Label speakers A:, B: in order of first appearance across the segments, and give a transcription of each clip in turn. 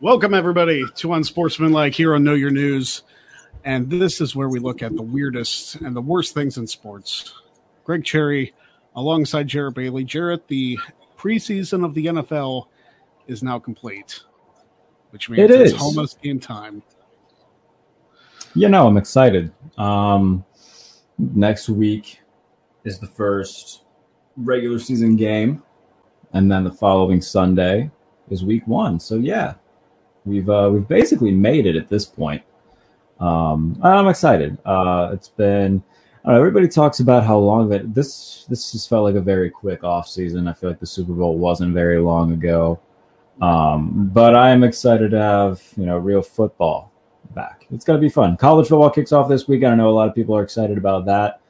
A: Welcome, everybody, to Unsportsmanlike here on Know Your News. And this is where we look at the weirdest and the worst things in sports. Greg Cherry, alongside Jarrett Bailey. Jarrett, the preseason of the NFL is now complete, which means
B: It
A: it's
B: is.
A: almost game time.
B: You know, I'm excited. Um, next week is the first regular season game, and then the following Sunday is week one. So yeah, we've uh, we've basically made it at this point. Um, I'm excited. Uh, it's been. I know, everybody talks about how long that this this just felt like a very quick off season. I feel like the Super Bowl wasn't very long ago, um, but I'm excited to have you know real football back. It's going to be fun. College football kicks off this week. I know a lot of people are excited about that.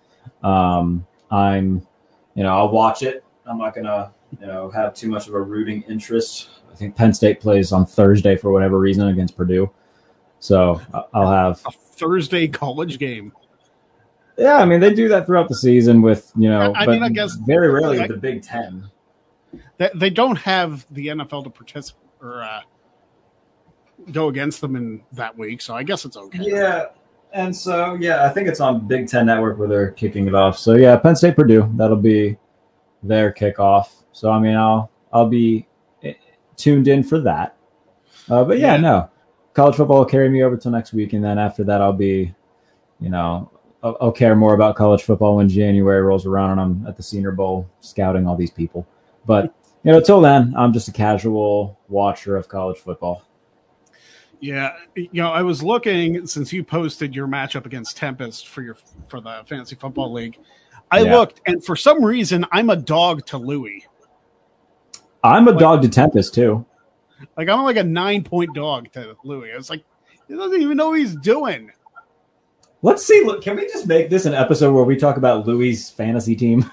B: Um, I'm, you know, I'll watch it. I'm not going to, you know, have too much of a rooting interest. I think Penn State plays on Thursday for whatever reason against Purdue. So I'll have,
A: A Thursday college game.
B: yeah, I mean, they do that throughout the season with, you know,
A: I- mean, I guess-
B: very rarely with the Big Ten.
A: They, they don't have the NFL to participate or uh, go against them in that week, so I guess it's okay.
B: Yeah. And so, yeah, I think it's on Big Ten Network where they're kicking it off. So, yeah, Penn State Purdue, that'll be their kickoff. So, I mean, I'll I'll be tuned in for that. Uh, but yeah, no, college football will carry me over till next week, and then after that, I'll be, you know, I'll, I'll care more about college football when January rolls around and I'm at the Senior Bowl scouting all these people. But you know, till then, I'm just a casual watcher of college football.
A: Yeah, you know, I was looking since you posted your matchup against Tempest for your for the fantasy football league. I
B: Yeah.
A: looked, and for some reason, I'm a dog to Louis.
B: I'm a
A: Like-
B: dog to Tempest too.
A: Like I'm like a nine point dog to Louis. I was like, he doesn't even know what he's doing.
B: Let's see. Look, can we just make this an episode where we talk about Louis' fantasy team?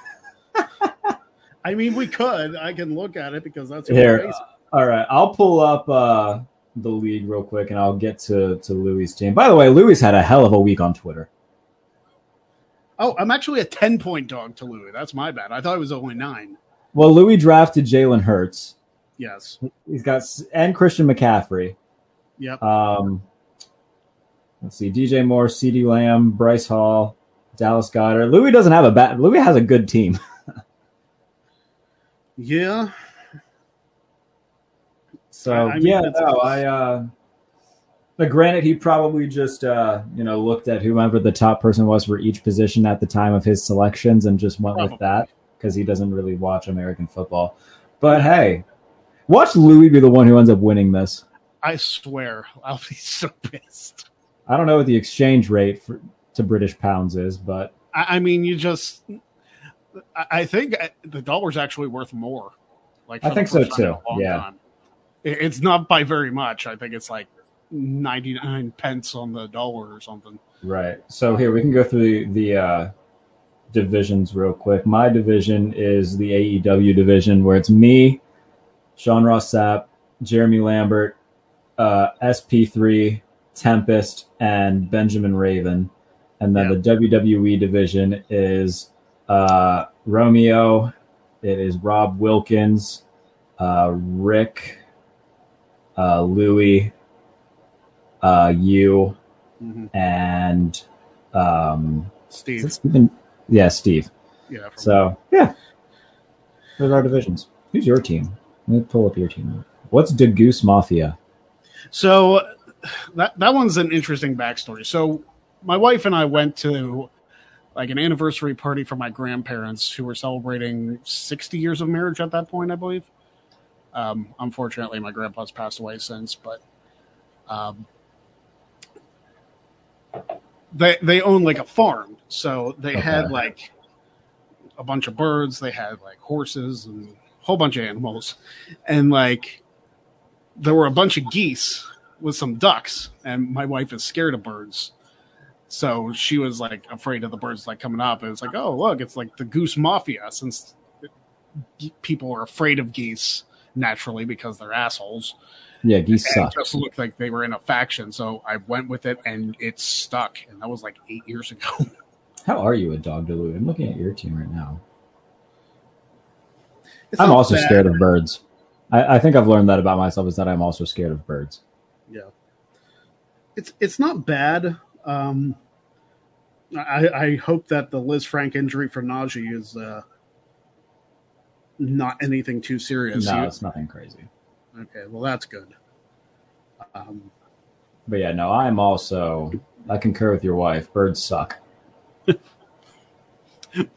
A: I mean, we could. I can look at it because that's
B: Here,
A: crazy.
B: all right. I'll pull up uh, the league real quick, and I'll get to to Louis' team. By the way, Louis had a hell of a week on Twitter.
A: Oh, I'm actually a ten point dog to Louis. That's my bad. I thought it was only nine.
B: Well, Louis drafted Jalen Hurts.
A: Yes.
B: He's got and Christian McCaffrey.
A: Yep.
B: Um, let's see, DJ Moore, CeeDee Lamb, Breece Hall, Dallas Goedert. Louis doesn't have a bad. Louis has a good team.
A: Yeah.
B: So
A: I- mean,
B: yeah, no, I. Uh, but granted, he probably just uh, you know looked at whoever the top person was for each position at the time of his selections and just went
A: Probably.
B: with that because he doesn't really watch American football. But hey, watch Louis be the one who ends up winning this.
A: I swear, I'll be so pissed.
B: I don't know what the exchange rate for, to British pounds is, but
A: I, I mean, you just. I- think uh, the dollar's actually worth more. Like
B: I think so,
A: first time in a
B: too. Yeah.
A: time. It's not by very much. I think it's like ninety nine pence on the dollar or something.
B: Right. So here we can go through the, the uh, divisions real quick. My division is the AEW division, where it's me, Sean Ross Sapp, Jeremy Lambert, uh, SP3, Tempest, and Benjamin Raven. And then
A: Yep.
B: the WWE division is uh, Romeo. It is Rob Wilkins, uh, Rick, uh, Louie, uh, you, and um,
A: Steve.
B: Steven? Yeah, Steve.
A: Yeah.
B: So yeah, those are our divisions. Who's your team? Let me pull up your team. What's the Goose Mafia?
A: So that that one's an interesting backstory. So my wife and I went to like an anniversary party for my grandparents who were celebrating 60 years of marriage at that point, I believe. Um, unfortunately, my grandpa's passed away since, but um, they they own like a farm, so they had like a bunch of birds. They had like horses and a whole bunch of animals, and like there were a bunch of geese with some ducks, and my wife is scared of birds. So she was like afraid of the birds like coming up. It was like, oh look, it's like the goose mafia, since people are afraid of geese naturally because they're assholes.
B: Yeah, geese
A: And
B: suck.
A: it just looked like they were in a faction. So I went with it, and it stuck. And that was like eight years ago.
B: How are you a dog to I'm looking at your team right now.
A: It's
B: I'm also
A: bad.
B: scared of birds. I, I think I've learned that about myself is that I'm also scared of birds.
A: Yeah, it's it's not bad. Um, I, I hope that the Lisfranc injury for Najee is uh, not anything too serious.
B: No, it's nothing crazy.
A: Okay, well that's good. Um,
B: But yeah, no, I'm also I concur with your wife. Birds suck.
A: we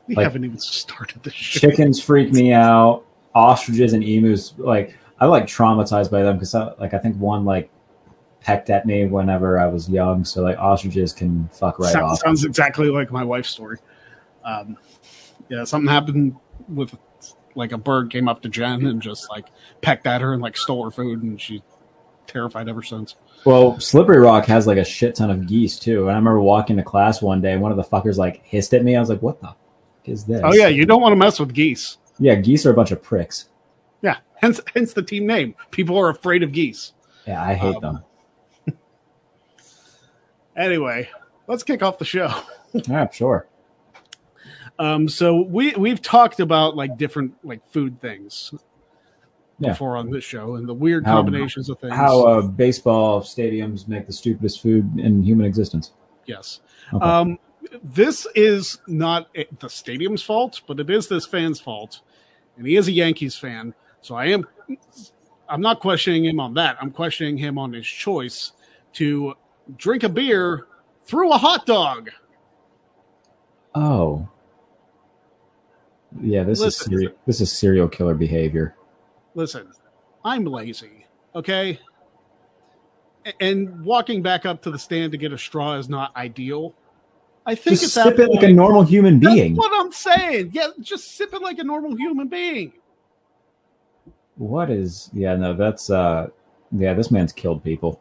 B: Like-
A: haven't even started the shit.
B: Chickens freak me out. Ostriches and emus, like I like traumatized by them because like I think one like pecked at me whenever I was young. So like ostriches can fuck right
A: Sounds,
B: off.
A: sounds exactly like my wife's story. Um, yeah, something happened with like a bird came up to Jen and just like pecked at her and like stole her food, and she's terrified ever since.
B: Well, Slippery Rock has like a shit ton of geese too. And I remember walking to class one day and one of the fuckers like hissed at me. I was like, "What the fuck is this?"
A: Oh yeah, you don't want to mess with geese.
B: yeah. Geese are a bunch of pricks.
A: Yeah, hence hence the team name. People are afraid of geese.
B: Yeah, I hate
A: Um,
B: them.
A: Anyway, let's kick off the show.
B: Yeah, sure.
A: Um, so we we've talked about like different like food things
B: Yeah.
A: before on this show and the weird
B: How-
A: combinations of things.
B: How uh, baseball stadiums make the stupidest food in human existence.
A: yes.
B: Okay.
A: Um, this is not the stadium's fault, but it is this fan's fault, and he is a Yankees fan. So I am, I'm not questioning him on that. I'm questioning him on his choice to drink a beer through a hot dog.
B: oh, yeah. This
A: Listen.
B: is serial, this is serial killer behavior.
A: Listen, I'm lazy, okay? And walking back up to the stand to get a straw is not ideal. I think
B: Just
A: it's
B: sip it like a normal human
A: That's
B: being.
A: what I'm saying. Yeah, just sip it like a normal human being.
B: What is? Yeah, no, that's uh, yeah. This man's killed people.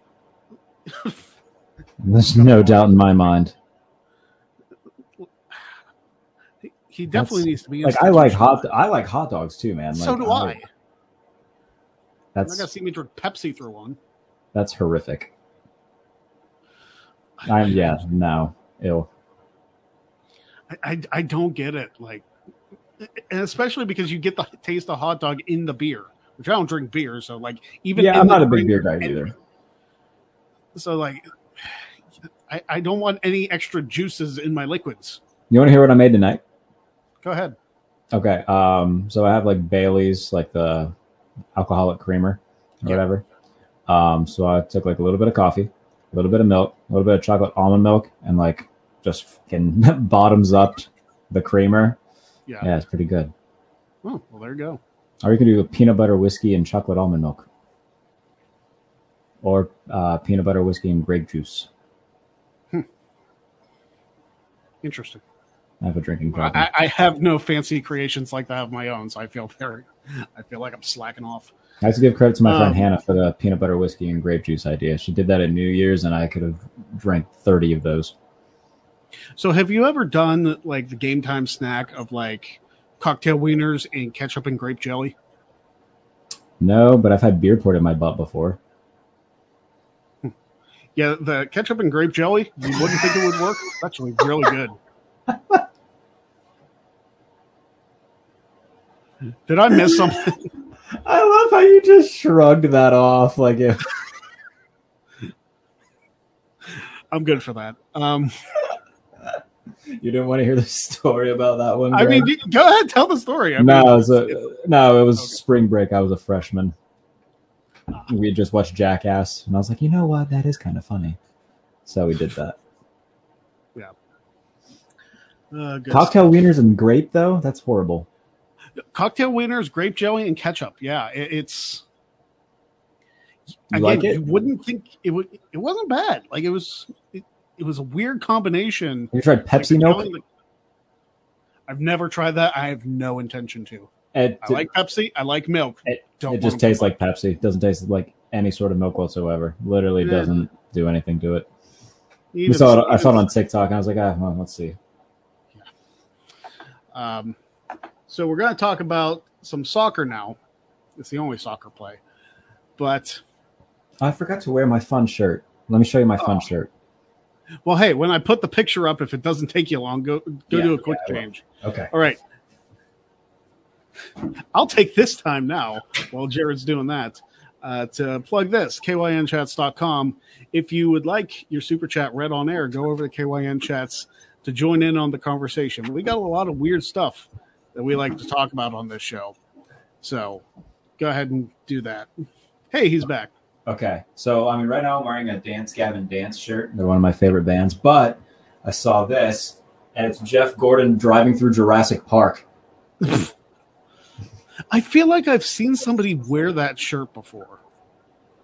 B: There's no doubt in my mind.
A: He definitely
B: That's-
A: needs to be.
B: Like I like hot. I like hot dogs too, man.
A: So do I. You're not
B: That's
A: gonna see me drink Pepsi through one.
B: that's horrific. I'm yeah. No, ill.
A: I, I, I don't get it. Like, and especially because you get the taste of hot dog in the beer, which I don't drink beer. So like, even
B: Yeah, I'm not a big beer guy either.
A: So like, I, I don't want any extra juices in my liquids.
B: You want to hear what I made tonight?
A: Go ahead.
B: Okay. Um. So I have like Bailey's, like the alcoholic creamer or
A: Yeah.
B: whatever. Um. So I took like a little bit of coffee, a little bit of milk, a little bit of chocolate almond milk, and like just fucking bottoms up the creamer.
A: Yeah.
B: Yeah, it's pretty good.
A: Oh, well, there you go.
B: Or you could do peanut butter whiskey and chocolate almond milk, or uh, peanut butter whiskey and grape juice. Hmm.
A: Interesting.
B: I have a drinking problem.
A: I, I have no fancy creations like that of my own, so I feel very, I feel like I'm slacking off.
B: I have to give credit to my
A: Um,
B: friend Hannah for the peanut butter whiskey and grape juice idea. She did that at New Year's, and I could have drank thirty of those.
A: So, have you ever done like the game time snack of like cocktail wieners and ketchup and grape jelly?
B: No, but I've had beer poured in my butt before.
A: Yeah, the ketchup and grape jelly. You wouldn't think it would work. It's actually really good. Did I miss something?
B: I love how you just shrugged that off like if
A: I'm good for that. Um,
B: you didn't want to hear the story about that one.
A: I mean, go ahead, tell the story. I mean,
B: no, it was a, no, it was
A: Okay.
B: spring break. I was a freshman. We had just watched Jackass, and I was like, you know what, that is kind of funny. So we did that. Yeah.
A: Uh, good
B: Cocktail wieners and grape, though, that's horrible.
A: Cocktail wieners, grape jelly, and ketchup. Yeah, it, it's
B: You
A: again.
B: like it?
A: You wouldn't think it would. It wasn't bad. Like it was. It, it was a weird combination.
B: Have you tried Pepsi
A: the
B: milk?
A: like- I've never tried that. I have no intention to.
B: It,
A: I like Pepsi. I like milk.
B: It-
A: Don't
B: it just tastes like Pepsi. It doesn't taste like any sort of milk whatsoever. Literally
A: Yeah.
B: doesn't do anything to it.
A: even-
B: saw it, I saw it on TikTok, and I was like, ah, well, let's see.
A: Um, so we're going to talk about some soccer now. It's the only soccer play, but
B: I forgot to wear my fun shirt. Let me show you my fun
A: Oh.
B: shirt.
A: well, hey, when I put the picture up, if it doesn't take you long, go go
B: Yeah,
A: do a quick
B: yeah,
A: change.
B: Okay.
A: All right. I'll take this time now while Jarrett's doing that uh, to plug this kynchats.com. If you would like your super chat read on air, go over to KYN Chats to join in on the conversation. We got a lot of weird stuff that we like to talk about on this show. So go ahead and do that. Hey, he's back.
B: Okay, so I mean, right now I'm wearing a Dance Gavin Dance shirt. They're one of my favorite bands, but I saw this, and it's Jeff Gordon driving through Jurassic Park.
A: I feel like I've seen somebody wear that shirt before.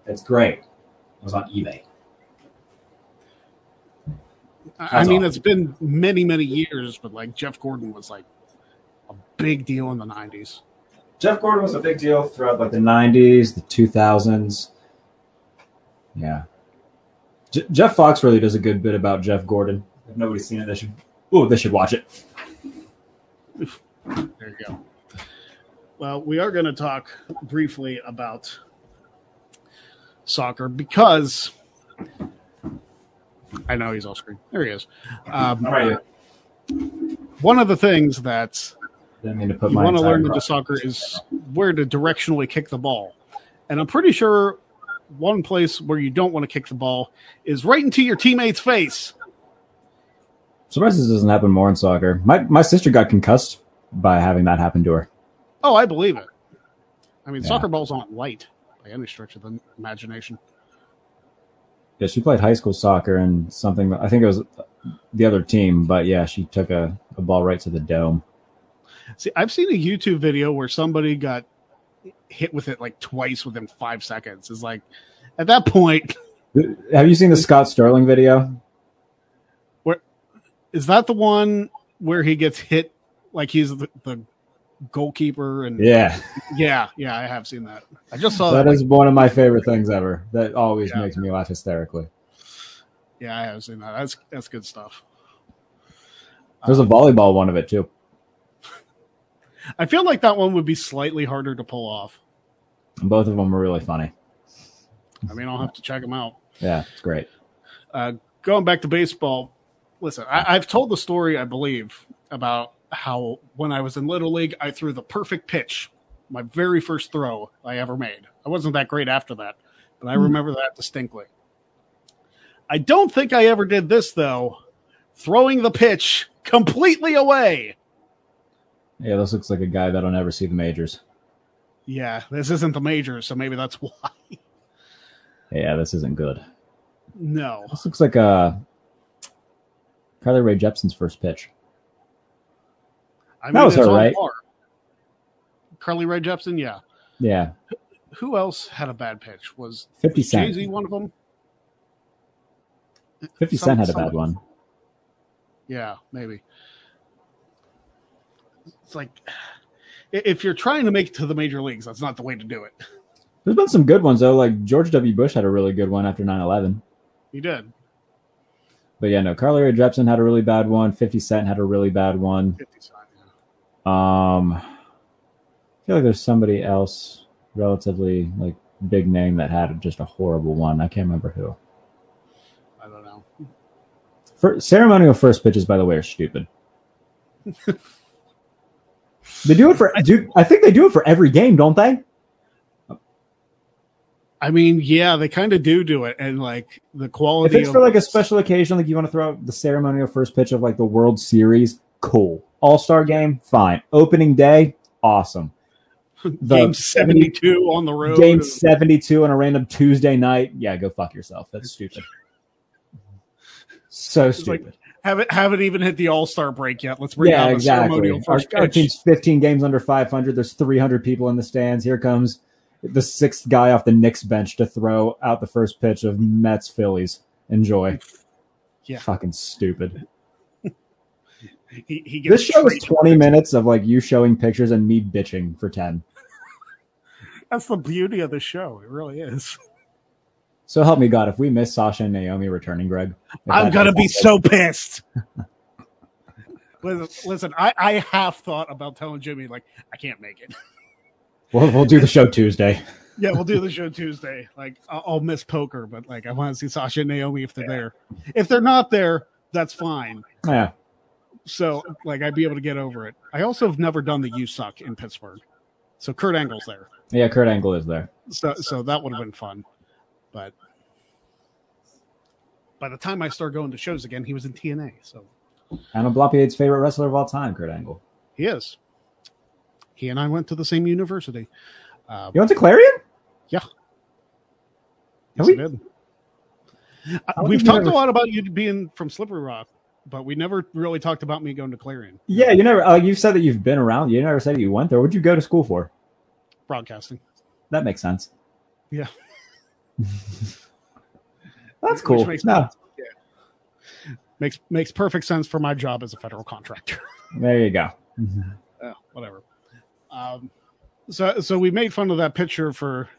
B: It's great. It was on eBay.
A: I mean, it's been many, many years, but like Jeff Gordon was like big deal in the 90s.
B: Jeff Gordon was a big deal throughout like the 90s, the 2000s. Yeah. J- Jeff Fox really does a good bit about Jeff Gordon. If nobody's seen it, they should. Oh, they should watch it.
A: There you go. Well, we are going to talk briefly about soccer because I know he's off screen. There he is. Um,
B: All right.
A: one of the things that
B: Didn't mean to put
A: you want to learn with the soccer is where to directionally kick the ball. And I'm pretty sure one place where you don't want to kick the ball is right into your teammate's face.
B: Surprised this doesn't happen more in soccer. My my sister got concussed by having that happen to her.
A: Oh, I believe it. I mean,
B: Yeah.
A: soccer balls aren't light by any stretch of the imagination.
B: Yeah, she played high school soccer and something. I think it was the other team, but yeah, she took a, a ball right to the dome.
A: See, I've seen a YouTube video where somebody got hit with it like twice within five seconds. It's like, at that point,
B: Have you seen the Scott Sterling video?
A: is that the one where he gets hit like he's the, the goalkeeper? And
B: Yeah,
A: yeah, yeah, I have seen that. I just saw
B: that
A: that.
B: is one of my favorite things ever. That always
A: Yeah.
B: makes me laugh hysterically.
A: yeah, I have seen that. That's that's good stuff.
B: There's a volleyball one of it too.
A: I feel like that one would be slightly harder to pull off.
B: Both of them are really funny.
A: I mean, I'll have to check them out.
B: Yeah, it's great.
A: Uh, going back to baseball, listen, I, I've told the story, I believe, about how when I was in Little League, I threw the perfect pitch, my very first throw I ever made. I wasn't that great after that, but I remember that distinctly. I don't think I ever did this, though, throwing the pitch completely away.
B: Yeah, this looks like a guy that'll never see the majors.
A: Yeah, this isn't the majors, so maybe that's why.
B: Yeah, this isn't good.
A: No.
B: This looks like a Carly Rae Jepsen's first pitch.
A: I
B: That was
A: it's
B: her, right?
A: par. Carly Rae Jepsen, yeah.
B: Yeah,
A: Who else had a bad pitch? Was
B: Fifty
A: Jay-Z one of them?
B: Fifty
A: Some-
B: Cent had a bad one.
A: Yeah, maybe. It's like if you're trying to make it to the major leagues, that's not the way to do it.
B: There's been some good ones though. Like George W. Bush had a really good one after 9/11.
A: He did
B: But yeah, no. Carly Rae Jepsen had a really bad one. Fifty Cent had a really bad one.
A: fifty sign. Yeah.
B: Um, I feel like there's somebody else relatively like big name that had just a horrible one. I can't remember who.
A: I don't know.
B: For, ceremonial first pitches, by the way, are stupid. they do it for. Do, I think they do it for every game, don't they?
A: I mean, yeah, they kind of do do it, and like the quality.
B: If
A: it's
B: for like a special occasion, like you want to throw out the ceremonial first pitch of like the World Series, cool. All Star game, fine. Opening day, awesome. The
A: game seventy two on the road.
B: Game 72 on a random Tuesday night. Yeah, go fuck yourself. That's stupid. So
A: like,
B: stupid.
A: Haven't haven't even hit the All Star break yet. Let's bring
B: yeah,
A: out the
B: exactly.
A: ceremonial
B: Our,
A: first
B: our
A: pitch.
B: team's 15 games under 500. There's 300 people in the stands. Here comes the sixth guy off the Knicks bench to throw out the first pitch of Mets Phillies. Enjoy.
A: Yeah.
B: Fucking stupid.
A: He, he
B: This show is 20 minutes of like you showing pictures and me bitching for 10.
A: That's the beauty of the show. It really is.
B: So help me God, if we miss Sasha and Naomi returning, Greg,
A: I'm gonna be
B: happen-
A: so pissed. listen, listen I, I have thought about telling Jimmy like I can't make it.
B: We'll, we'll do the show Tuesday.
A: Yeah, we'll do the show Tuesday. Like I'll, I'll miss poker, but like I want to see Sasha and Naomi if they're there. If they're not there, that's fine.
B: Yeah.
A: so like I'd be able to get over it. I also have never done the "You Suck" in Pittsburgh, so Kurt Angle's there.
B: Yeah, Kurt Angle is there.
A: So so that would have been fun, but by the time I started going to shows again, he was in TNA. So
B: Anna Bloppiade's favorite wrestler of all time, Kurt Angle.
A: he is. He and I went to the same university. Uh,
B: You went to Clarion?
A: yes, we did. Uh, we've talked
B: ever-
A: a lot about you being from Slippery Rock, but we never really talked about me going to Clarion
B: Yeah, you never. Uh, you've said that you've been around. You never said that you went there. What'd you go to school for?
A: broadcasting.
B: That makes sense.
A: Yeah.
B: That's
A: Which
B: cool.
A: makes
B: no,
A: sense. Yeah. Makes makes perfect sense for my job as a federal contractor.
B: there you go.
A: uh, whatever. Um, so so we made fun of that picture for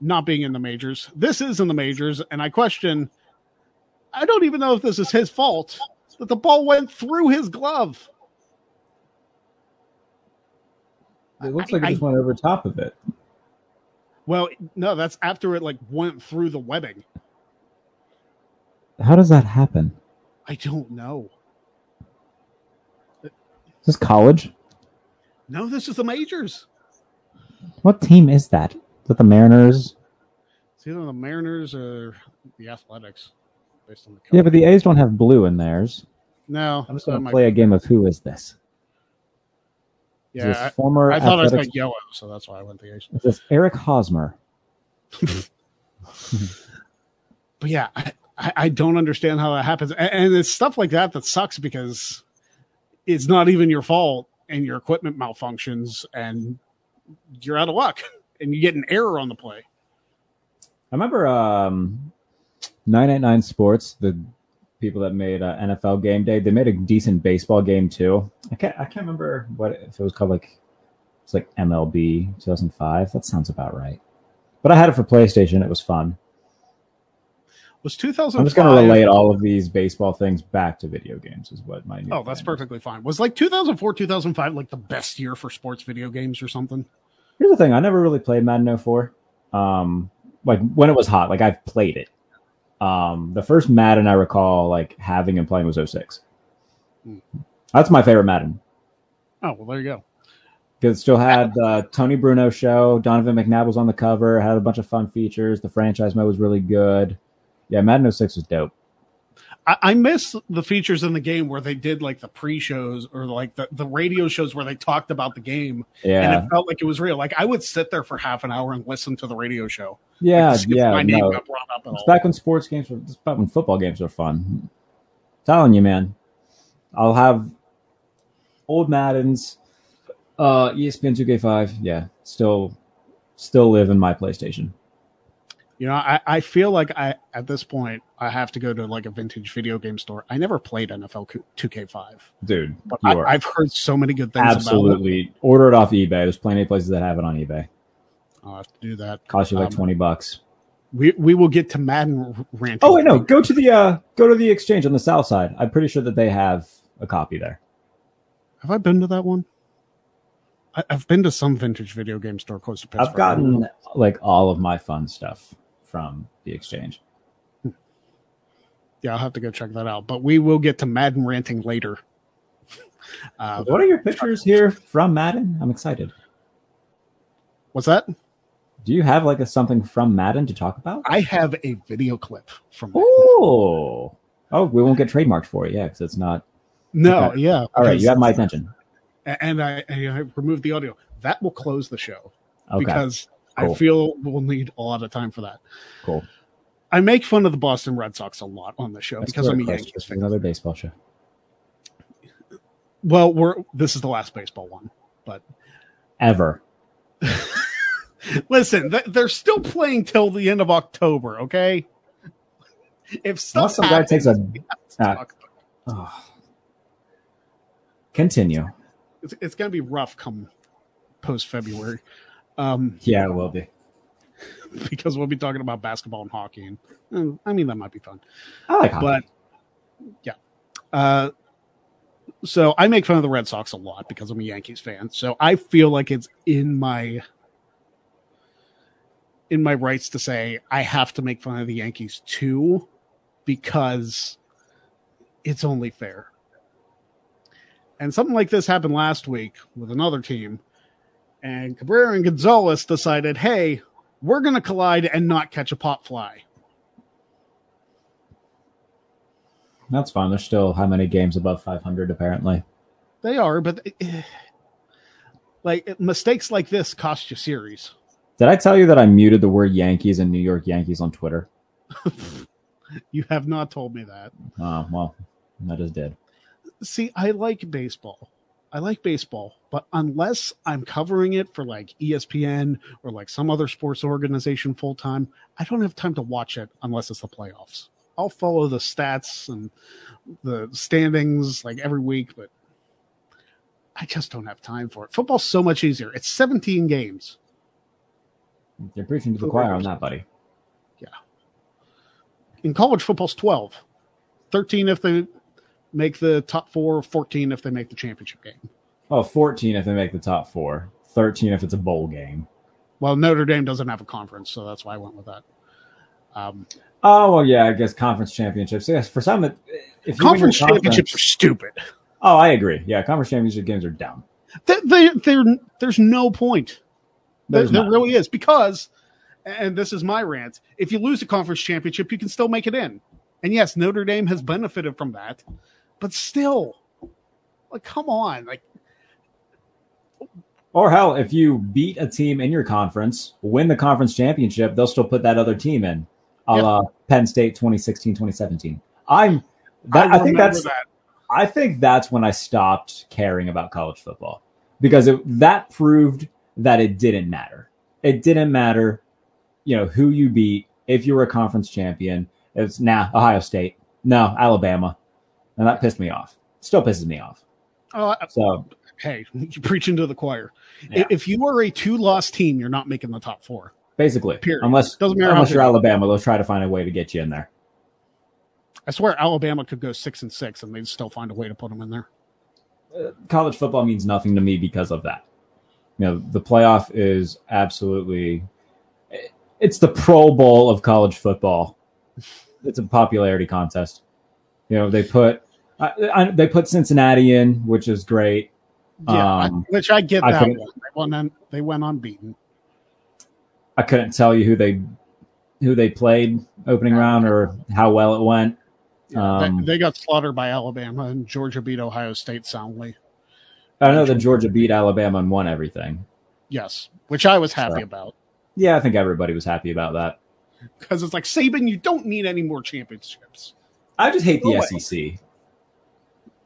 A: not being in the majors. This is in the majors, and I question. I don't even know if this is his fault that the ball went through his glove.
B: It looks like
A: I-
B: it just went over top of it.
A: Well, no, that's after it like went through the webbing.
B: How does that happen?
A: I don't know.
B: Is this college?
A: No, this is the majors.
B: What team is that? Is that the Mariners?
A: It's either the Mariners or the Athletics, based on the
B: Yeah, but the A's don't have blue in theirs.
A: no,
B: I'm just going to play a game of Who is this?
A: Yeah,
B: this
A: I,
B: former
A: I thought I
B: athletics-
A: said yellow, so that's why I went the A's.
B: Is this Eric Hosmer?
A: but yeah, I, I I don't understand how that happens, and, and it's stuff like that that sucks because it's not even your fault, and your equipment malfunctions, and you're out of luck, and you get an error on the play.
B: I remember um, 989 Sports, the people that made uh, NFL Game Day. They made a decent baseball game too. I can't I can't remember what if it was called like it's like MLB 2005. That sounds about right. But I had it for PlayStation. It was fun.
A: Was 2005?
B: I'm just going to relate all of these baseball things back to video games. Is what my
A: Oh, that's
B: plan is.
A: perfectly fine. Was like 2004, 2005 like the best year for sports video games or something?
B: Here's the thing: I never really played Madden 04. Um, like when it was hot, like I've played it. Um, the first Madden I recall like having and playing was 06.
A: Hmm.
B: That's my favorite Madden
A: Oh well, there you go.
B: because it still had the Tony Bruno show. Donovan McNabb was on the cover. Had a bunch of fun features. The franchise mode was really good. Yeah, Madden 06 was dope.
A: I, I miss the features in the game where they did like the pre-shows or like the, the radio shows where they talked about the game
B: Yeah,
A: and it felt like it was real. Like I would sit there for half an hour and listen to the radio show.
B: yeah,
A: Like, to see if
B: yeah.
A: My name
B: No,
A: got brought up
B: It's back when sports games were. It's back when football games were fun. telling you, man. I'll have old Madden's, uh, ESPN 2K5. Yeah, still, still live in my PlayStation.
A: You know, I, I feel like I at this point I have to go to like a vintage video game store. I never played NFL 2K5,
B: Dude,
A: but
B: you
A: I,
B: are
A: I've heard so many good things about it.
B: absolutely order it off eBay. There's plenty of places that have it on eBay.
A: I'll have to do that.
B: Cost you like
A: Um,
B: twenty bucks.
A: We we will get to Madden ranting.
B: Oh wait, no, go to the uh, go to the exchange on the south side. I'm pretty sure that they have a copy there.
A: Have I been to that one? I, I've been to some vintage video game store close to Pittsburgh.
B: I've gotten like all of my fun stuff from the exchange.
A: Yeah, I'll have to go check that out. But we will get to Madden ranting later. Uh,
B: What are your pictures here from Madden? I'm excited.
A: what's that?
B: Do you have like a something from Madden to talk about?
A: I have a video clip from Madden.
B: Oh, oh, we won't get trademarked for it, yeah, because it's not.
A: No,
B: Okay.
A: yeah.
B: All right, you have my attention.
A: and I, I removed the audio. That will close the show
B: Okay,
A: because I feel we'll need a lot of time for that.
B: cool.
A: I make fun of the Boston Red Sox a lot on the show
B: That's
A: because I'm a Yankees fan.
B: Another baseball show.
A: Well, we're this is the last baseball one, but
B: Ever.
A: listen, th- they're still playing till the end of October. Okay, if stuff
B: some guy takes a. uh. Oh. Continue.
A: it's, it's going to be rough come post February, um,
B: Yeah, it will be.
A: because we'll be talking about basketball and hockey, and, I mean that might be fun.
B: I like hockey.
A: but yeah. Uh, so I make fun of the Red Sox a lot because I'm a Yankees fan. So I feel like it's in my in my rights to say I have to make fun of the Yankees too because it's only fair. And something like this happened last week with another team. And Cabrera and Gonzalez decided, hey, we're going to collide and not catch a pop fly.
B: That's fine. There's still how many games above 500 apparently.
A: They are, but eh, eh, like mistakes like this cost you series.
B: Did I tell you that I muted the word Yankees and New York Yankees on Twitter?
A: you have not told me that.
B: Oh, well, I just did.
A: See, I like baseball. I like baseball, but unless I'm covering it for like ESPN or like some other sports organization full time, I don't have time to watch it unless it's the playoffs. I'll follow the stats and the standings like every week, but I just don't have time for it. Football's so much easier. It's 17 games.
B: You're preaching to the choir on that, buddy.
A: Yeah. In college, football's 12. 13 if they make the top four, 14 if they make the championship game.
B: Oh, 14 if they make the top four, 13 if it's a bowl game.
A: Well, Notre Dame doesn't have a conference, so that's why I went with that. Um,
B: oh well, yeah, I guess conference championships. Yes, for some,
A: if conference championships are stupid.
B: Oh, I agree. Yeah, conference championship games are dumb.
A: They, they, there's no point. There, there really is because, and this is my rant. If you lose a conference championship, you can still make it in. And yes, Notre Dame has benefited from that, but still, like, come on, like.
B: Or hell, if you beat a team in your conference, win the conference championship, they'll still put that other team in, a yeah. la Penn State 2016, 2017. I'm that, I, I think that's that. I think that's when I stopped caring about college football because it, that proved that it didn't matter. It didn't matter, you know, who you beat if you were a conference champion. It's now nah, Ohio State, no Alabama, and that pissed me off. Still pisses me off.
A: Oh, so hey, you're preaching to the choir. Yeah. If you are a two-loss team, you're not making the top four.
B: Basically, Period. unless doesn't matter unless you're Alabama, they'll try to find a way to get you in there.
A: I swear Alabama could go six and six, and they'd still find a way to put them in there.
B: Uh, college football means nothing to me because of that. You know, the playoff is absolutely. It's the Pro Bowl of college football. It's a popularity contest. You know, they put I, I, they put Cincinnati in, which is great.
A: Yeah, um, I, which I get that one. They went, they went unbeaten.
B: I couldn't tell you who they who they played opening round or how well it went.
A: Um, they, they, got slaughtered by Alabama and Georgia beat Ohio State soundly.
B: I know that Georgia beat Alabama and won everything.
A: Yes, which I was happy so, about.
B: Yeah, I think everybody was happy about that.
A: Because it's like Saban, you don't need any more championships.
B: I just hate the SEC.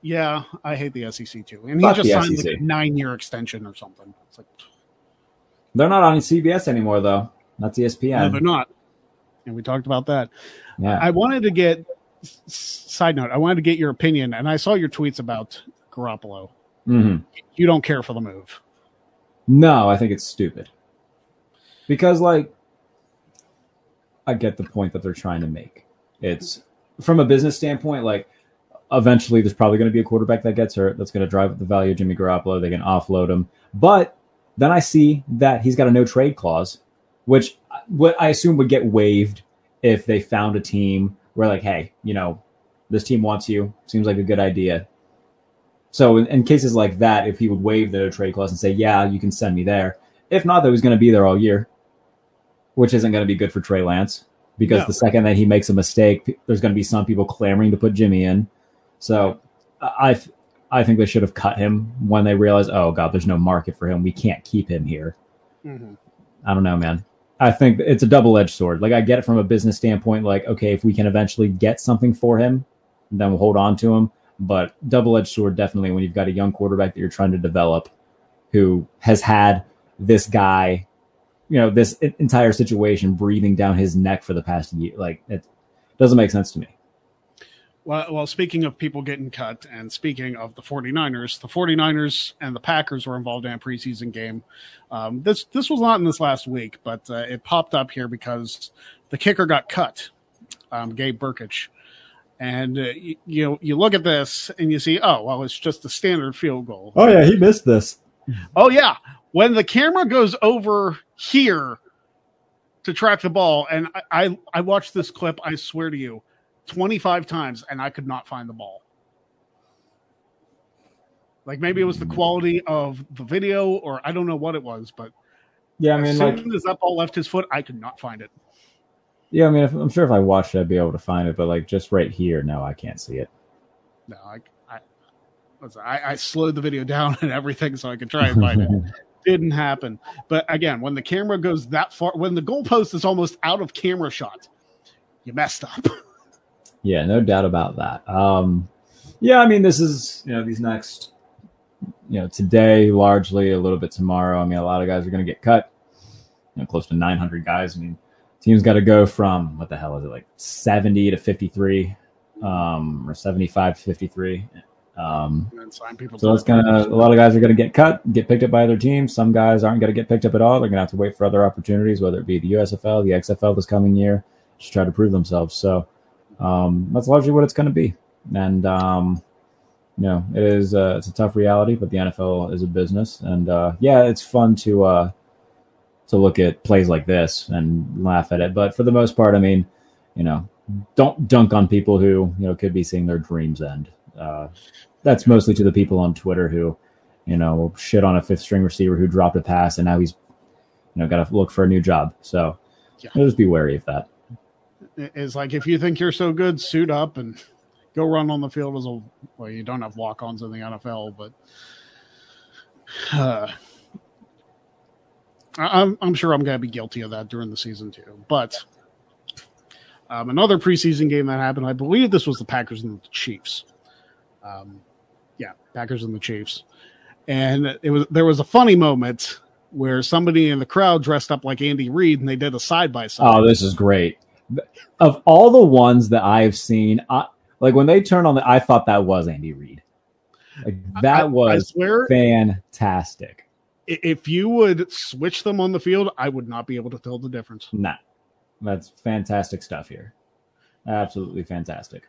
A: Yeah, I hate the SEC too. And Fuck he just signed like a nine year extension or something. It's like
B: they're not on CBS anymore though. That's ESPN.
A: No, they're not. And we talked about that. Yeah. I wanted to get side note, I wanted to get your opinion, and I saw your tweets about Garoppolo.
B: Mm-hmm.
A: You don't care for the move.
B: No, I think it's stupid. Because, like, I get the point that they're trying to make. It's from a business standpoint, like, eventually there's probably going to be a quarterback that gets hurt that's going to drive up the value of Jimmy Garoppolo. They can offload him. But then I see that he's got a no trade clause, which uh, what I assume would get waived if they found a team we're like, hey, you know, this team wants you. Seems like a good idea. So in, in cases like that, if he would waive the no trade clause and say, yeah, you can send me there. If not, that he's going to be there all year, which isn't going to be good for Trey Lance because no. the second that he makes a mistake, there's going to be some people clamoring to put Jimmy in. So I, I think they should have cut him when they realized, oh god, there's no market for him. We can't keep him here. Mm-hmm. I don't know, man. I think it's a double edged sword. Like I get it from a business standpoint. Like okay, if we can eventually get something for him, then we'll hold on to him. But double edged sword definitely when you've got a young quarterback that you're trying to develop, who has had this guy, you know, this entire situation breathing down his neck for the past year. Like it doesn't make sense to me.
A: Well, well, speaking of people getting cut and speaking of the 49ers, the 49ers and the Packers were involved in a preseason game. Um, this this was not in this last week, but uh, it popped up here because the kicker got cut, um, Gabe Brkic. And uh, you, you know, you look at this and you see, oh, well, it's just a standard field goal.
B: Oh yeah, he missed this.
A: Oh yeah, when the camera goes over here to track the ball, and I I, I watched this clip. I swear to you 25 times and I could not find the ball. Like maybe it was the quality of the video, or I don't know what it was, but
B: Yeah, I mean,
A: as
B: like,
A: soon as that ball left his foot, I could not find it.
B: yeah, I mean, if, I'm sure if I watched it, I'd be able to find it, but like just right here, no, I can't see it.
A: No, I, I, I, I slowed the video down and everything so I could try and find it. Didn't happen. But again, when the camera goes that far, when the goalpost is almost out of camera shot, you messed up.
B: Yeah, no doubt about that. Um, yeah, I mean, this is you know these next, you know, today largely a little bit tomorrow. I mean, a lot of guys are going to get cut. You know, close to 900 guys. I mean, teams got to go from what the hell is it like 70 to 53, um, or 75 to 53. Um, so
A: to
B: that's
A: the
B: gonna a lot of guys are gonna get cut, get picked up by other teams. Some guys aren't gonna get picked up at all. They're gonna have to wait for other opportunities, whether it be the USFL, the XFL this coming year, just try to prove themselves. So um, that's largely what it's gonna be. And um, you know, it is uh, it's a tough reality, but the NFL is a business, and uh, yeah, it's fun to uh, to look at plays like this and laugh at it. But for the most part, I mean, you know, don't dunk on people who you know could be seeing their dreams end. Uh, that's mostly to the people on Twitter who, you know, shit on a fifth string receiver who dropped a pass and now he's, you know, got to look for a new job. So
A: Yeah.
B: just be wary of that.
A: Is like if you think you're so good, suit up and go run on the field as a well. You don't have walk-ons in the NFL, but uh, I'm I'm sure I'm going to be guilty of that during the season too. But um, another preseason game that happened, I believe this was the Packers and the Chiefs. Um, yeah, Packers and the Chiefs, and it was there was a funny moment where somebody in the crowd dressed up like Andy Reid and they did a side by side.
B: Oh, this is great. Of all the ones that I've seen, I, like when they turned on the, I thought that was Andy Reid. Like that
A: I
B: was
A: swear,
B: fantastic.
A: if you would switch them on the field, I would not be able to tell the difference.
B: Nah, that's fantastic stuff here. Absolutely fantastic.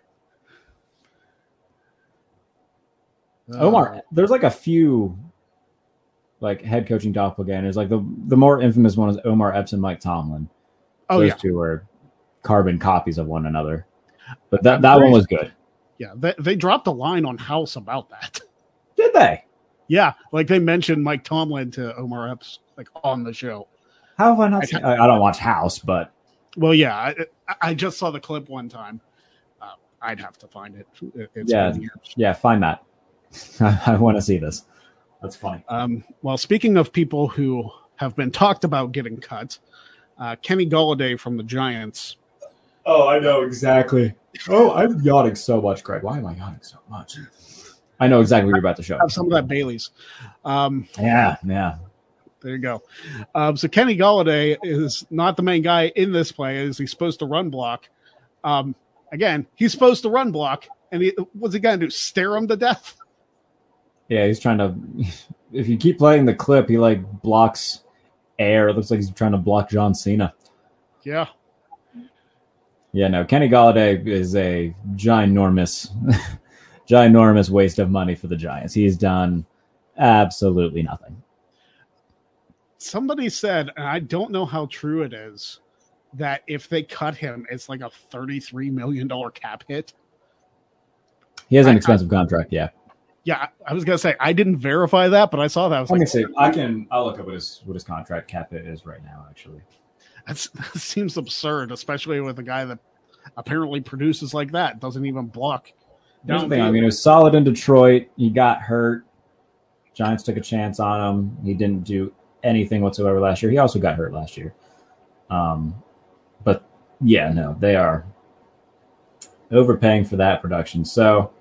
B: Uh, Omar, there's like a few like head coaching doppelgangers. Like the the more infamous one is Omar Epps and Mike Tomlin.
A: Oh
B: Those
A: yeah,
B: two are carbon copies of one another. But that that one was good.
A: yeah. They, they dropped a line on House about that.
B: Did they?
A: Yeah, like they mentioned Mike Tomlin to Omar Epps like on the show.
B: How have I not
A: I
B: seen? I, I don't watch House, but
A: Well, yeah, I, I just saw the clip one time. Uh, I'd have to find it. It- It's
B: Yeah. yeah, find that. I, I want to see this. That's funny.
A: Um, well, speaking of people who have been talked about getting cut, uh, Kenny Golladay from the Giants.
B: Oh, I know exactly. Oh, I'm yawning so much, Greg. Why am I yawning so much? I know exactly what you're about to show.
A: Have some of that Bailey's. Um,
B: Yeah, yeah.
A: There you go. Um, so Kenny Golladay is not the main guy in this play. Is he supposed to run block? Um, again, he's supposed to run block, and he, what's he gonna do? Stare him to death?
B: Yeah, he's trying to. If you keep playing the clip, he like blocks air. It looks like he's trying to block John Cena.
A: Yeah,
B: Yeah, no, Kenny Golladay is a ginormous, ginormous waste of money for the Giants. He's done absolutely nothing.
A: somebody said, and I don't know how true it is, that if they cut him, it's like a thirty-three million dollar cap hit.
B: He has an
A: I-
B: expensive contract. Yeah.
A: Yeah, I was gonna say I didn't verify that, but I saw that. I was
B: Let me see. I can. I'll look up what his what his contract cap hit is right now. Actually.
A: That's, that seems absurd, especially with a guy that apparently produces like that, doesn't even block.
B: Here's the thing. I mean, it was solid in Detroit. He got hurt. Giants took a chance on him. He didn't do anything whatsoever last year. He also got hurt last year. Um, but yeah, no, they are overpaying for that production. So,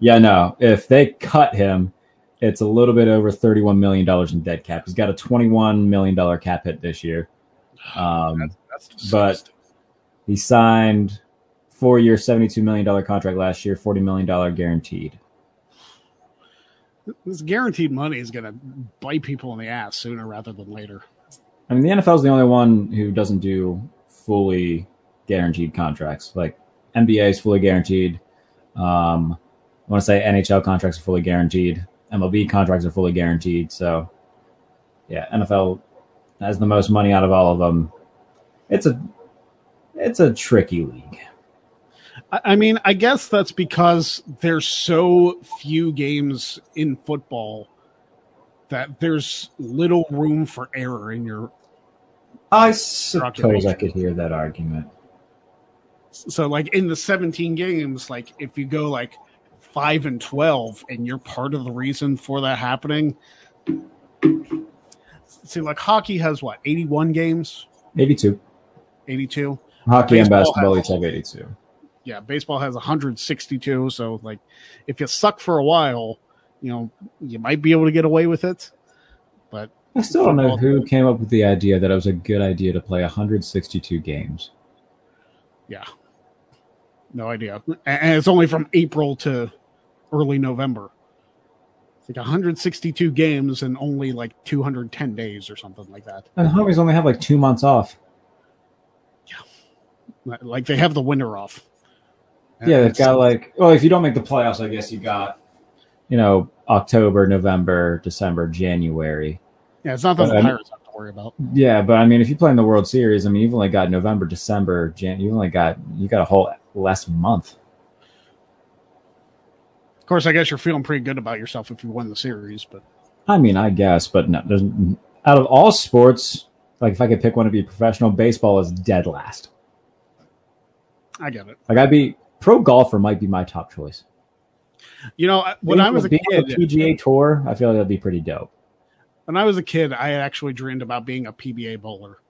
B: yeah, no, if they cut him, it's a little bit over thirty-one million dollars in dead cap. He's got a twenty-one million dollar cap hit this year. Um,
A: That's
B: but- he signed four-year, seventy-two million dollar contract last year, forty million dollar guaranteed.
A: this guaranteed money is going to bite people in the ass sooner rather than later.
B: I mean, the NFL is the only one who doesn't do fully guaranteed contracts. Like NBA is fully guaranteed. Um, I want to say NHL contracts are fully guaranteed. MLB contracts are fully guaranteed. So, yeah, NFL has the most money out of all of them. It's a it's a tricky league.
A: I mean, I guess that's because there's so few games in football that there's little room for error in your.
B: I suppose I could hear that argument.
A: So, like in the 17 games, like if you go like five and 12, and you're part of the reason for that happening. See, like hockey has what 81 games,
B: 82.
A: 82.
B: Hockey and
A: Baseball
B: basketball
A: has-
B: each have 82.
A: yeah, baseball has 162. So, like, if you suck for a while, you know, you might be able to get away with it. But
B: I still don't know who came up with the idea that it was a good idea to play 162 games.
A: yeah, no idea. And it's only from April to early November. It's like 162 games and only like 210 days or something like that.
B: And the homies only have like two months off.
A: Yeah, Like they have the winter off.
B: Yeah, they've got like well, if you don't make the playoffs, I guess you got you know October, November, December, January.
A: yeah, it's not that
B: but
A: the Pirates have to worry about.
B: Yeah, but I mean, if you play in the World Series, I mean, you've only got November, December, Jan. You only got you got a whole less month.
A: Of course, I guess you're feeling pretty good about yourself if you won the series, but
B: I mean, I guess, but no, there's out of all sports, like if I could pick one to be professional, baseball is dead last.
A: I get it.
B: Like I'd be pro golfer might be my top choice.
A: You know, when I was a
B: Being
A: kid,
B: PGA tour, I feel like that'd be pretty dope.
A: when I was a kid, I actually dreamed about being a PBA bowler.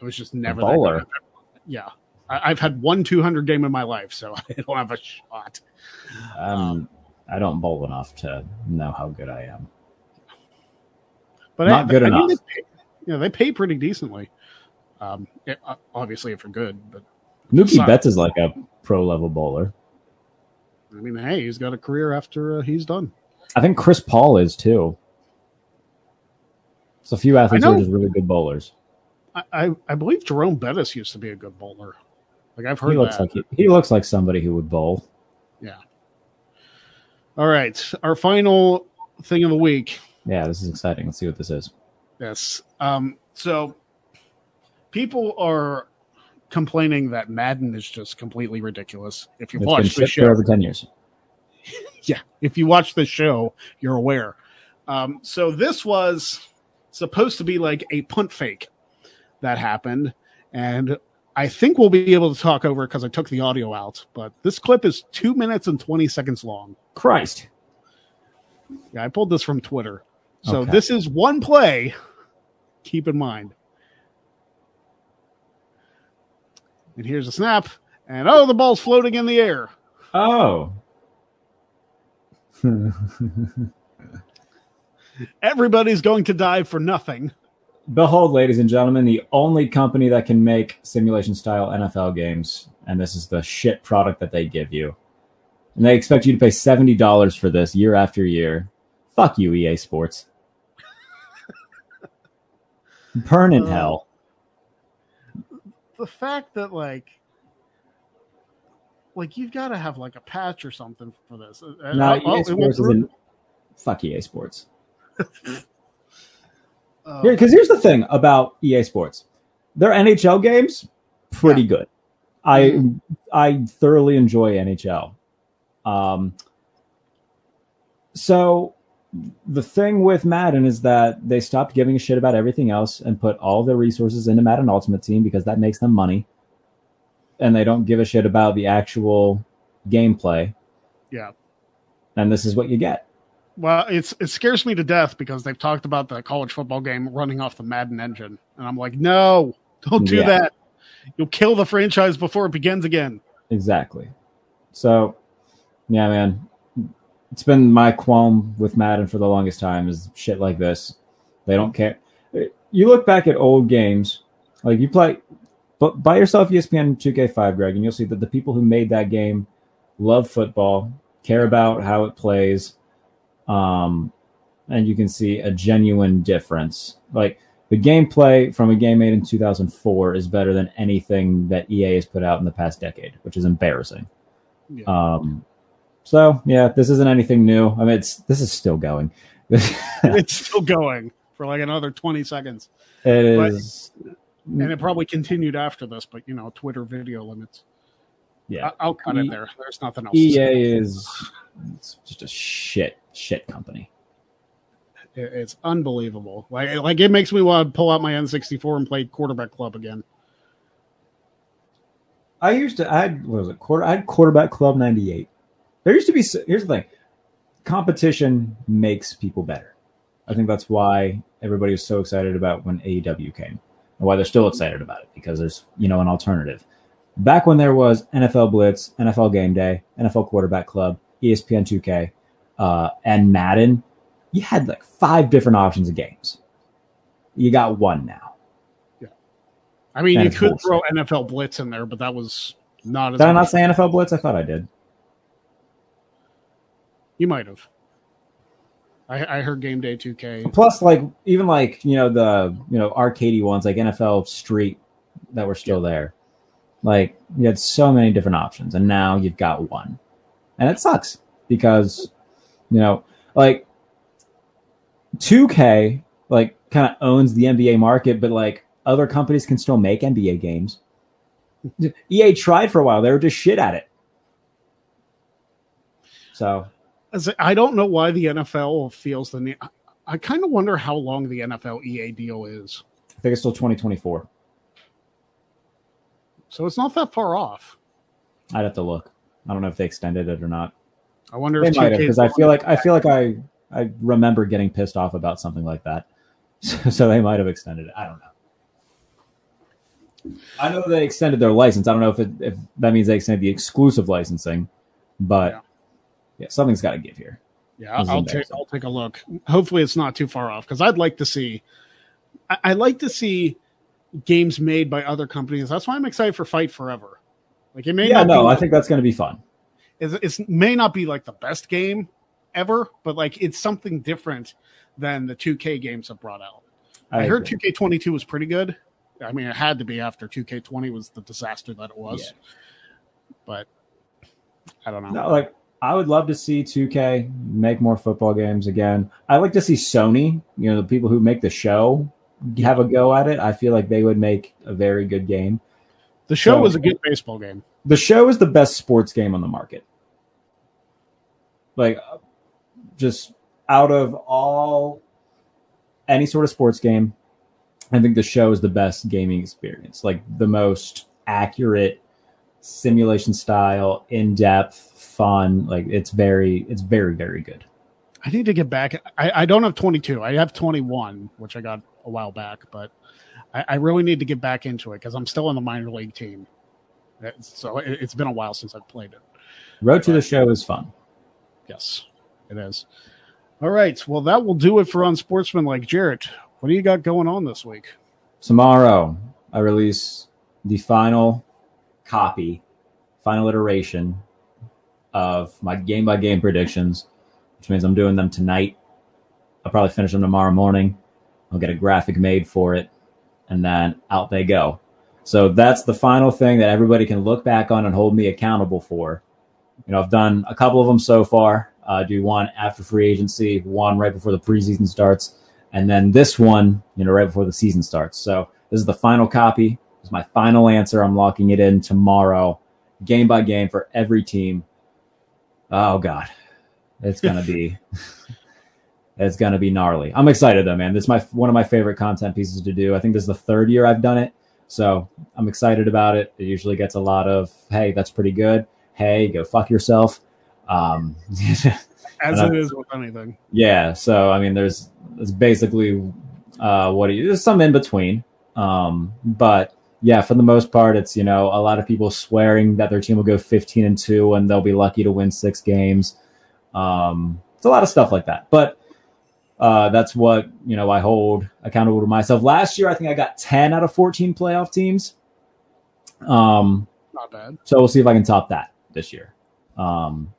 A: I was just never
B: bowler?
A: Yeah, I've had one 200 game in my life, so I don't have a shot.
B: Um, I don't bowl enough to know how good I am.
A: But
B: Not
A: I,
B: good
A: I mean,
B: enough.
A: they pay, you know, they pay pretty decently. Um, it- obviously, if you're good, but
B: Mookie. Betts is like a pro level bowler.
A: I mean, hey, he's got a career after uh, he's done.
B: I think Chris Paul is too. So a few athletes are just really good bowlers.
A: I, I, I believe Jerome Bettis used to be a good bowler. Like I've heard
B: He looks
A: that.
B: like he, he looks like somebody who would bowl. Yeah.
A: All right, our final thing of the week.
B: Yeah, this is exciting. Let's see what this is.
A: Yes. Um, so people are complaining that Madden is just completely ridiculous. If you
B: It's
A: watch the
B: for
A: show,
B: over ten years.
A: yeah, if you watch the show, you're aware. Um, so this was supposed to be like a punt fake that happened, and I think we'll be able to talk over it because I took the audio out. But this clip is two minutes and twenty seconds long.
B: Christ.
A: Yeah, I pulled this from Twitter. So
B: Okay.
A: this is one play. Keep in mind. And here's a snap, and oh, the ball's floating in the air.
B: Oh.
A: Everybody's going to die for nothing.
B: Behold, ladies and gentlemen, the only company that can make simulation style NFL games, and this is the shit product that they give you. And they expect you to pay $70 for this year after year. Fuck you, EA Sports. Burn in
A: Uh,
B: hell.
A: The fact that like, like you've got to have like a patch or something for this.
B: No,
A: oh,
B: EA Sports isn't. Fuck EA Sports. Because here's the thing about EA Sports, their NHL games pretty good. I I thoroughly enjoy NHL. Um, so the thing with Madden is that they stopped giving a shit about everything else and put all their resources into Madden Ultimate Team because that makes them money, and they don't give a shit about the actual gameplay.
A: Yeah.
B: and this is what you get.
A: Well, it's it scares me to death because they've talked about the college football game running off the Madden engine, and I'm like, no, don't do
B: Yeah.
A: that. You'll kill the franchise before it begins again.
B: Exactly. So, yeah, man, it's been my qualm with Madden for the longest time is shit like this. They don't care. You look back at old games, like you play, but buy yourself ESPN 2K5, Greg, and you'll see that the people who made that game love football, care about how it plays, um, and you can see a genuine difference. Like the gameplay from a game made in 2004 is better than anything that EA has put out in the past decade, which is embarrassing.
A: Yeah.
B: Um, so yeah, this isn't anything new. I mean, it's this is still going.
A: it's still going for like another 20 seconds,
B: is.
A: and it probably continued after this. But you know, Twitter video limits.
B: Yeah,
A: I'll cut
B: E-
A: it there. There's nothing else.
B: EA is it's just a shit shit company.
A: It's unbelievable. Like like it makes me want to pull out my N64 and play quarterback club again.
B: I used to. I had what was it? Quarter. I had quarterback club '98. There used to be. Here's the thing: competition makes people better. I think that's why everybody was so excited about when AEW came, and why they're still excited about it because there's you know an alternative. Back when there was NFL Blitz, NFL Game Day, NFL Quarterback Club, ESPN 2K, uh, and Madden, you had like five different options of games. You got one now.
A: Yeah, I mean,
B: That
A: you could throw NFL Blitz in there, but that was not as
B: Did I not say NFL Blitz? I thought I did.
A: You might have. I, I heard Game Day 2K.
B: Plus, like even like you know the you know arcadey ones like NFL Street that were still there. Like you had so many different options, and now you've got one, and it sucks because you know like 2K like kind of owns the NBA market, but like other companies can still make NBA games. EA tried for a while; they were just shit at it. So
A: I don't know why the NFL feels the need. I, I kind of wonder how long the NFL EA deal is.
B: I think it's still 2024.
A: So it's not that far off.
B: I'd have to look. I don't know if they extended it or not.
A: I wonder if
B: They
A: if
B: might have
A: 2K
B: because I feel like I feel like I I remember getting pissed off about something like that, so they might have extended it. I don't know. I know they extended their license. I don't know if it, if that means they extended the exclusive licensing, but
A: Yeah.
B: yeah, something's got to give here.
A: Yeah, I'll take. I'll take a look. Hopefully, it's not too far off because I'd like to see. I, I like to see games made by other companies. That's why I'm excited for Fight Forever. Like it may
B: yeah, no,
A: be,
B: I think that's going to be fun.
A: it's, it's may not be like the best game ever, but like it's something different than the 2K games have brought out. I, heard 2K22 was pretty good. I mean, it had to be after 2K20 was the disaster that it was.
B: Yeah.
A: But I don't know.
B: No, like I would love to see 2K make more football games again. I like to see Sony, you know, the people who make the show, have a go at it. I feel like they would make a very good game.
A: The show
B: So-
A: was a good baseball game.
B: The show is the best sports game on the market. Like, just out of all any sort of sports game, I think the show is the best gaming experience. Like the most accurate simulation style, in depth, fun. Like it's very, it's very, very good.
A: I need to get back. I, I don't have 22. I have 21, which I got a while back, but I, I really need to get back into it because I'm still in the minor league team. So it, it's been a while since I've played it.
B: Road to the show is fun.
A: Yes, it is. All right. Well, that will do it for Unsportsmanlike Jarrett. What do you got going on this week?
B: Tomorrow, I release the final copy, final iteration of my game by game predictions, which means I'm doing them tonight. I'll probably finish them tomorrow morning. I'll get a graphic made for it, and then out they go. So that's the final thing that everybody can look back on and hold me accountable for. You know, I've done a couple of them so far. Uh, do one after free agency, one right before the preseason starts, and then this one, you know, right before the season starts. So this is the final copy. This is my final answer. I'm locking it in tomorrow, game by game for every team. Oh God, it's gonna be, it's gonna be gnarly. I'm excited though, man. This is my one of my favorite content pieces to do. I think this is the third year I've done it, so I'm excited about it. It usually gets a lot of, hey, that's pretty good. Hey, go fuck yourself. Um,
A: As it is with anything.
B: yeah, so I mean, there's it's basically uh, what do you, there's some in between, um, but yeah, for the most part, it's you know a lot of people swearing that their team will go 15 and two and they'll be lucky to win six games. Um, it's a lot of stuff like that, but uh, that's what you know I hold accountable to myself. Last year, I think I got 10 out of 14 playoff teams. Um,
A: Not bad.
B: so we'll see if I can top that this year. Um,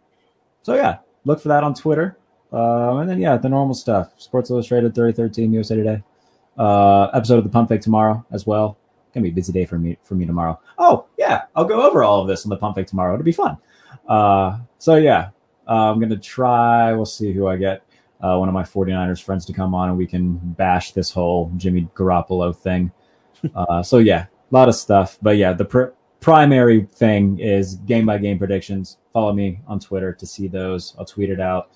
B: so yeah, look for that on Twitter. Um, and then yeah, the normal stuff. Sports Illustrated, 3013, USA Today. Uh, episode of the Pump Fake tomorrow as well. Gonna be a busy day for me for me tomorrow. Oh yeah, I'll go over all of this on the Pump Fake tomorrow. It'll be fun. Uh, so yeah, uh, I'm gonna try. We'll see who I get. Uh, one of my 49ers friends to come on and we can bash this whole Jimmy Garoppolo thing. Uh, so yeah, a lot of stuff. But yeah, the pre- primary thing is game by game predictions. Follow me on Twitter to see those. I'll tweet it out,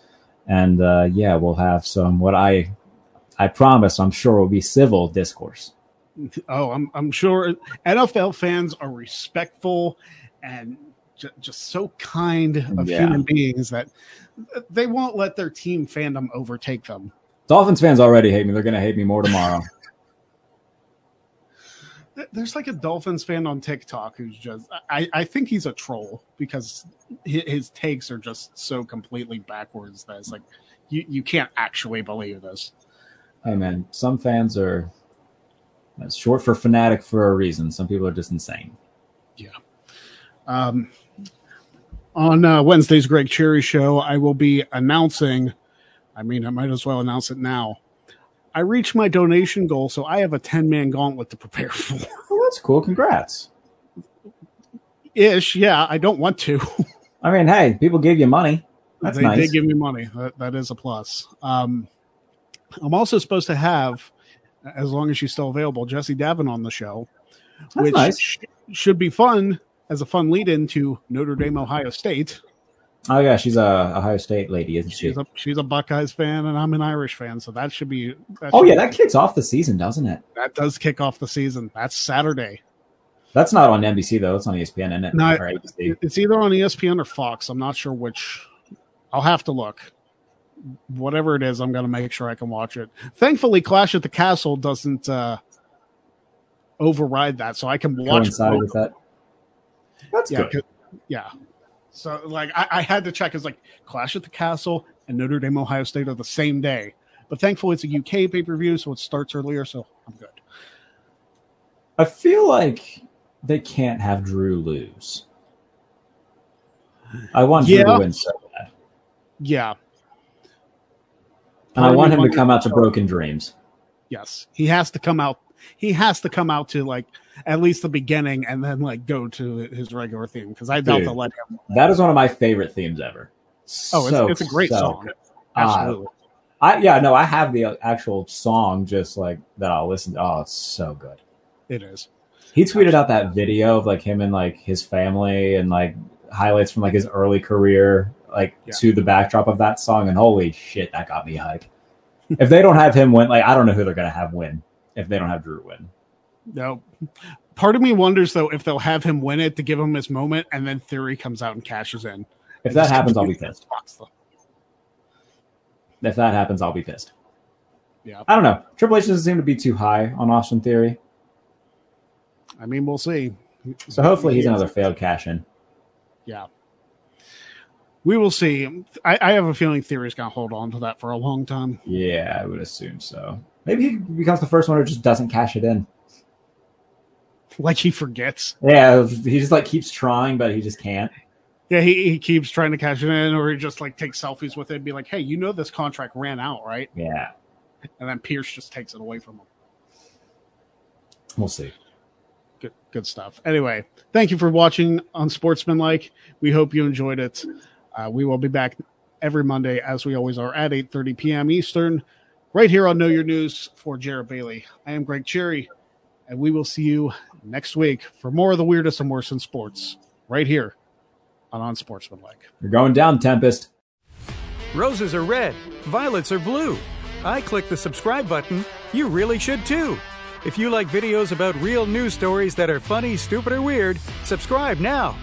B: and uh, yeah, we'll have some what I I promise. I'm sure will be civil discourse.
A: Oh, I'm I'm sure NFL fans are respectful and just so kind of
B: Yeah.
A: human beings that they won't let their team fandom overtake them.
B: Dolphins fans already hate me. They're going to hate me more tomorrow.
A: There's like a Dolphins fan on TikTok who's just I, I think he's a troll because hi- his takes are just so completely backwards that it's like you, you can't actually believe this.
B: hey man, some fans are that's short for fanatic for a reason. Some people are just insane. Yeah.
A: Um, on uh, Wednesday's Greg Cherry show, I will be announcing. I mean, I might as well announce it now. I reached my donation goal, so I have a ten man gauntlet to prepare for.
B: Well, that's cool. Congrats.
A: Ish, yeah. I don't want to.
B: I mean, hey, people give you money. That's
A: they
B: nice.
A: did give me money. That, that is a plus. Um, I'm also supposed to have, as long as she's still available, Jesse Davin on the show,
B: That's
A: which
B: nice.
A: sh- should be fun as a fun lead in to Notre Dame, Ohio State.
B: Oh yeah, she's a Ohio State lady, isn't she?
A: She's a she's a Buckeyes fan, and I'm an Irish fan, so that should be. That
B: Oh
A: should
B: yeah,
A: be-
B: that kicks off the season, doesn't it?
A: that does kick off the season. That's Saturday.
B: That's not on NBC though. It's on ESPN, isn't it?
A: No, It's either on ESPN or Fox. I'm not sure which. I'll have to look. Whatever it is, I'm going to make sure I can watch it. Thankfully, Clash at the Castle doesn't uh, override that, so I can watch.
B: Coincide
A: both.
B: with that. That's
A: Yeah,
B: good.
A: 'cause- yeah. So, like, I, I had to check. It's like Clash at the Castle and Notre Dame, Ohio State are the same day, but thankfully it's a UK pay per view, so it starts earlier, so I'm good.
B: I feel like they can't have Drew lose. I want Drew to win so bad,
A: Yeah.
B: and I want him to come out to Broken Dreams.
A: Yes, he has to come out. He has to come out to like at least the beginning, and then like go to his regular theme because I doubt
B: Dude.
A: they'll let him.
B: That is one of my favorite themes ever.
A: Oh, it's,
B: So,
A: it's a great
B: so
A: song.
B: good.
A: Uh, Absolutely.
B: I yeah no, I have the uh, actual song just like that. I'll listen. to. Oh, it's so good.
A: it is.
B: He tweeted out that video of like him and like his family and like highlights from like his early career, like
A: Yeah.
B: to the backdrop of that song. And holy shit, that got me hype. if they don't have him win, like I don't know who they're gonna have win if they don't have Drew win.
A: No. Part of me wonders though if they'll have him win it to give him his moment, and then Theory comes out and cashes in.
B: If that happens, I'll be pissed. If that happens, I'll be pissed.
A: Yeah.
B: I don't know. Triple H doesn't seem to be too high on Austin Theory,
A: I mean, we'll see.
B: so hopefully he's another failed cash in.
A: Yeah. We will see. I, I have a feeling Theory's gonna hold on to that for a long time.
B: Yeah, I would assume so. Maybe he becomes the first one who just doesn't cash it in.
A: Like he forgets.
B: Yeah, he just like keeps trying, but he just can't.
A: Yeah, he, he keeps trying to cash it in, or he just like takes selfies with it and be like, "Hey, you know this contract ran out, right?"
B: Yeah,
A: And then Pierce just takes it away from him.
B: we'll see.
A: Good, good stuff. Anyway, thank you for watching Unsportsmanlike. We hope you enjoyed it. Uh, we will be back every Monday, as we always are, at 8:30 p.m. Eastern, right here on Know Your News for Jarrett Bailey. I am Greg Cherry, and we will see you next week for more of the weirdest and worst in sports, right here on Unsportsmanlike.
B: You're going down, Tempest.
C: Roses are red, violets are blue. I click the subscribe button. You really should too. If you like videos about real news stories that are funny, stupid, or weird, subscribe now